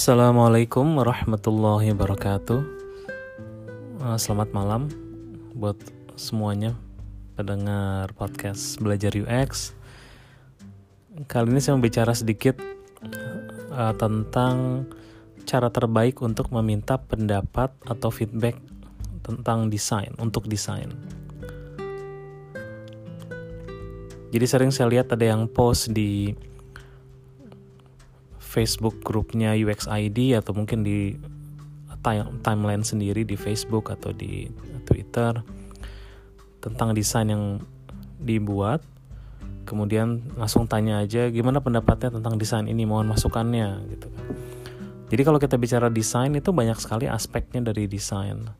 Assalamualaikum warahmatullahi wabarakatuh. Eh, Selamat malam buat semuanya pendengar podcast Belajar UX. Kali ini saya mau bicara sedikit eh, tentang cara terbaik untuk meminta pendapat atau feedback tentang desain untuk desain. Jadi sering saya lihat ada yang post di Facebook grupnya UX ID atau mungkin di time- timeline sendiri di Facebook atau di Twitter tentang desain yang dibuat. Kemudian langsung tanya aja gimana pendapatnya tentang desain ini, mohon masukannya gitu kan. Jadi kalau kita bicara desain itu banyak sekali aspeknya dari desain.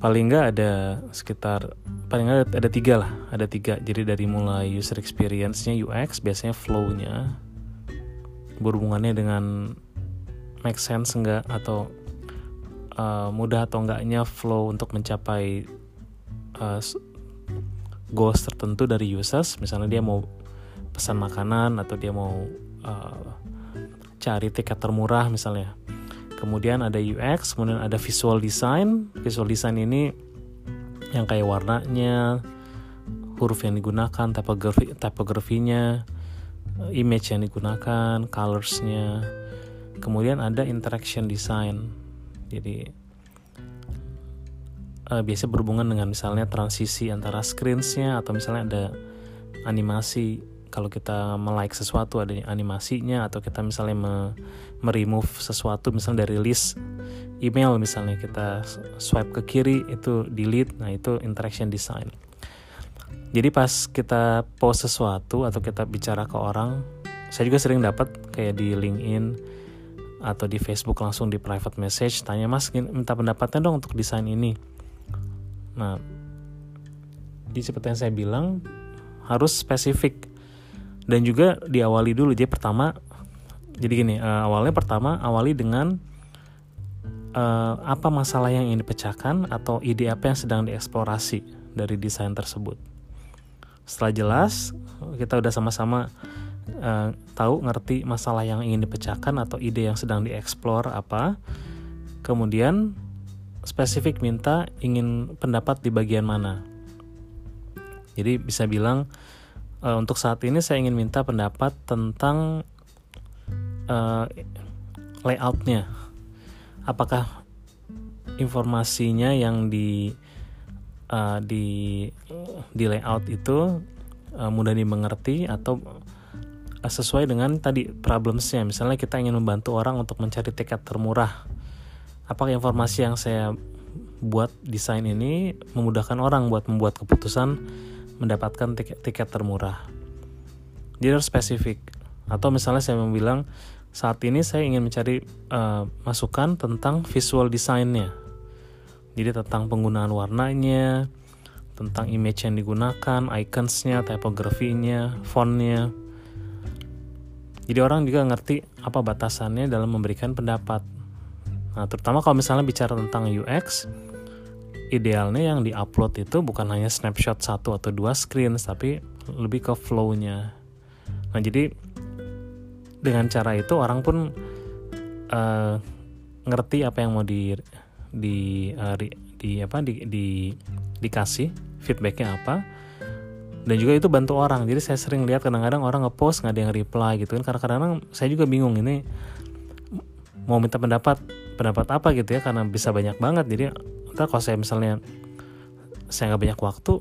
Paling nggak ada sekitar paling nggak ada, ada tiga lah, ada tiga. Jadi dari mulai user experience-nya UX biasanya flow-nya, berhubungannya dengan make sense enggak? Atau uh, mudah atau enggaknya flow untuk mencapai uh, goals tertentu dari users? Misalnya dia mau pesan makanan atau dia mau uh, cari tiket termurah misalnya. Kemudian ada UX kemudian ada visual design. Visual design ini yang kayak warnanya huruf yang digunakan tipografi tipografinya image yang digunakan, colorsnya. Kemudian ada interaction design. Jadi uh, biasa berhubungan dengan misalnya transisi antara screensnya atau misalnya ada animasi. Kalau kita melike sesuatu ada animasinya atau kita misalnya me meremove sesuatu misalnya dari list email misalnya kita swipe ke kiri itu delete. Nah itu interaction design. Jadi pas kita post sesuatu atau kita bicara ke orang, saya juga sering dapat kayak di LinkedIn atau di Facebook langsung di private message tanya Mas minta pendapatnya dong untuk desain ini. Nah, di seperti yang saya bilang harus spesifik dan juga diawali dulu. Jadi pertama, jadi gini uh, awalnya pertama awali dengan uh, apa masalah yang ingin dipecahkan atau ide apa yang sedang dieksplorasi dari desain tersebut setelah jelas kita udah sama-sama uh, tahu ngerti masalah yang ingin dipecahkan atau ide yang sedang dieksplor apa. Kemudian spesifik minta ingin pendapat di bagian mana. Jadi bisa bilang uh, untuk saat ini saya ingin minta pendapat tentang uh, layoutnya. Apakah informasinya yang di uh, di di layout itu uh, mudah dimengerti atau uh, sesuai dengan tadi problemsnya. Misalnya kita ingin membantu orang untuk mencari tiket termurah. Apakah informasi yang saya buat desain ini memudahkan orang buat membuat keputusan mendapatkan tiket, tiket termurah? Jadi harus spesifik. Atau misalnya saya bilang saat ini saya ingin mencari uh, masukan tentang visual desainnya jadi tentang penggunaan warnanya, tentang image yang digunakan, iconsnya, fontnya. Jadi orang juga ngerti apa batasannya dalam memberikan pendapat. Nah, terutama kalau misalnya bicara tentang UX, idealnya yang diupload itu bukan hanya snapshot satu atau dua screen, tapi lebih ke flow-nya. Nah, jadi dengan cara itu orang pun uh, ngerti apa yang mau di di uh, di, di apa di, di dikasih feedbacknya apa. Dan juga itu bantu orang. Jadi saya sering lihat kadang-kadang orang ngepost nggak ada yang reply gitu kan. Karena kadang-kadang saya juga bingung ini mau minta pendapat pendapat apa gitu ya karena bisa banyak banget. Jadi ntar kalau saya misalnya saya nggak banyak waktu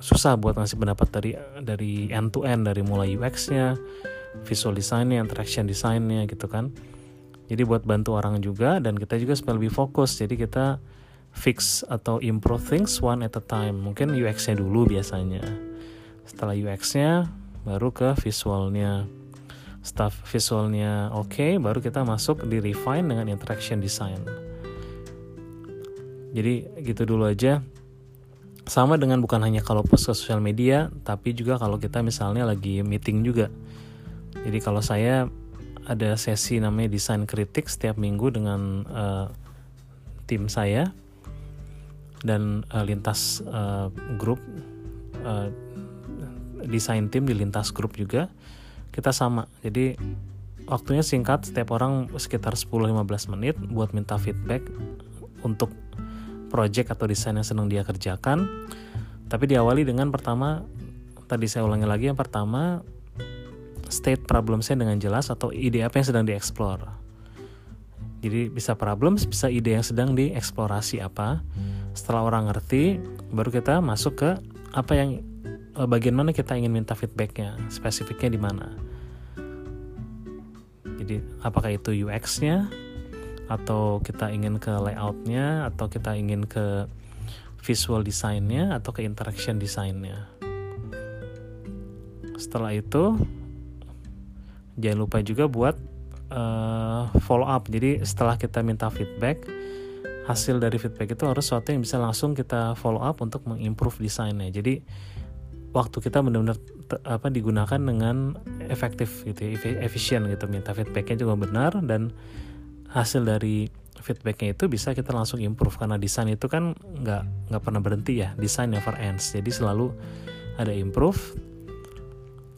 susah buat ngasih pendapat dari dari end to end dari mulai UX-nya visual design-nya interaction design-nya gitu kan jadi buat bantu orang juga dan kita juga supaya lebih fokus. Jadi kita fix atau improve things one at a time. Mungkin UX-nya dulu biasanya. Setelah UX-nya baru ke visualnya. Setelah visualnya oke, okay, baru kita masuk di refine dengan interaction design. Jadi gitu dulu aja. Sama dengan bukan hanya kalau post ke sosial media, tapi juga kalau kita misalnya lagi meeting juga. Jadi kalau saya ada sesi namanya desain kritik setiap minggu dengan uh, tim saya dan uh, lintas uh, grup uh, desain tim di lintas grup juga. Kita sama. Jadi waktunya singkat setiap orang sekitar 10-15 menit buat minta feedback untuk project atau desain yang sedang dia kerjakan. Tapi diawali dengan pertama tadi saya ulangi lagi yang pertama state problem saya dengan jelas atau ide apa yang sedang dieksplor. Jadi bisa problems bisa ide yang sedang dieksplorasi apa. Setelah orang ngerti baru kita masuk ke apa yang eh, bagian mana kita ingin minta feedbacknya spesifiknya di mana. Jadi apakah itu UX-nya atau kita ingin ke layoutnya atau kita ingin ke visual desainnya atau ke interaction desainnya setelah itu jangan lupa juga buat uh, follow up. Jadi setelah kita minta feedback hasil dari feedback itu harus sesuatu yang bisa langsung kita follow up untuk mengimprove desainnya. Jadi waktu kita benar-benar apa digunakan dengan efektif gitu ya, efisien gitu. Minta feedbacknya juga benar dan hasil dari feedbacknya itu bisa kita langsung improve. Karena desain itu kan nggak nggak pernah berhenti ya. Desain never ends. Jadi selalu ada improve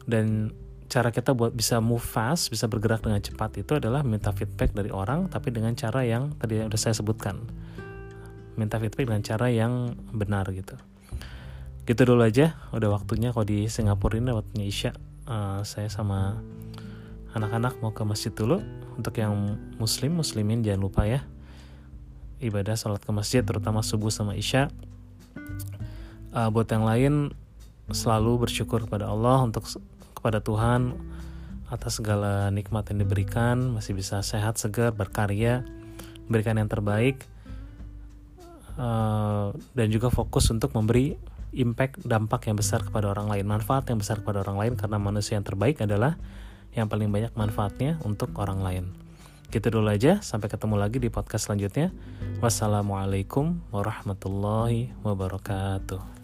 dan cara kita buat bisa move fast bisa bergerak dengan cepat itu adalah minta feedback dari orang tapi dengan cara yang tadi udah saya sebutkan. Minta feedback dengan cara yang benar gitu. Gitu dulu aja udah waktunya kalau di Singapura ini waktunya Isya uh, saya sama anak-anak mau ke masjid dulu. Untuk yang muslim muslimin jangan lupa ya. Ibadah sholat ke masjid terutama subuh sama Isya. Uh, buat yang lain selalu bersyukur kepada Allah untuk kepada Tuhan atas segala nikmat yang diberikan masih bisa sehat segar berkarya berikan yang terbaik uh, dan juga fokus untuk memberi impact dampak yang besar kepada orang lain manfaat yang besar kepada orang lain karena manusia yang terbaik adalah yang paling banyak manfaatnya untuk orang lain. Gitu dulu aja sampai ketemu lagi di podcast selanjutnya. Wassalamualaikum warahmatullahi wabarakatuh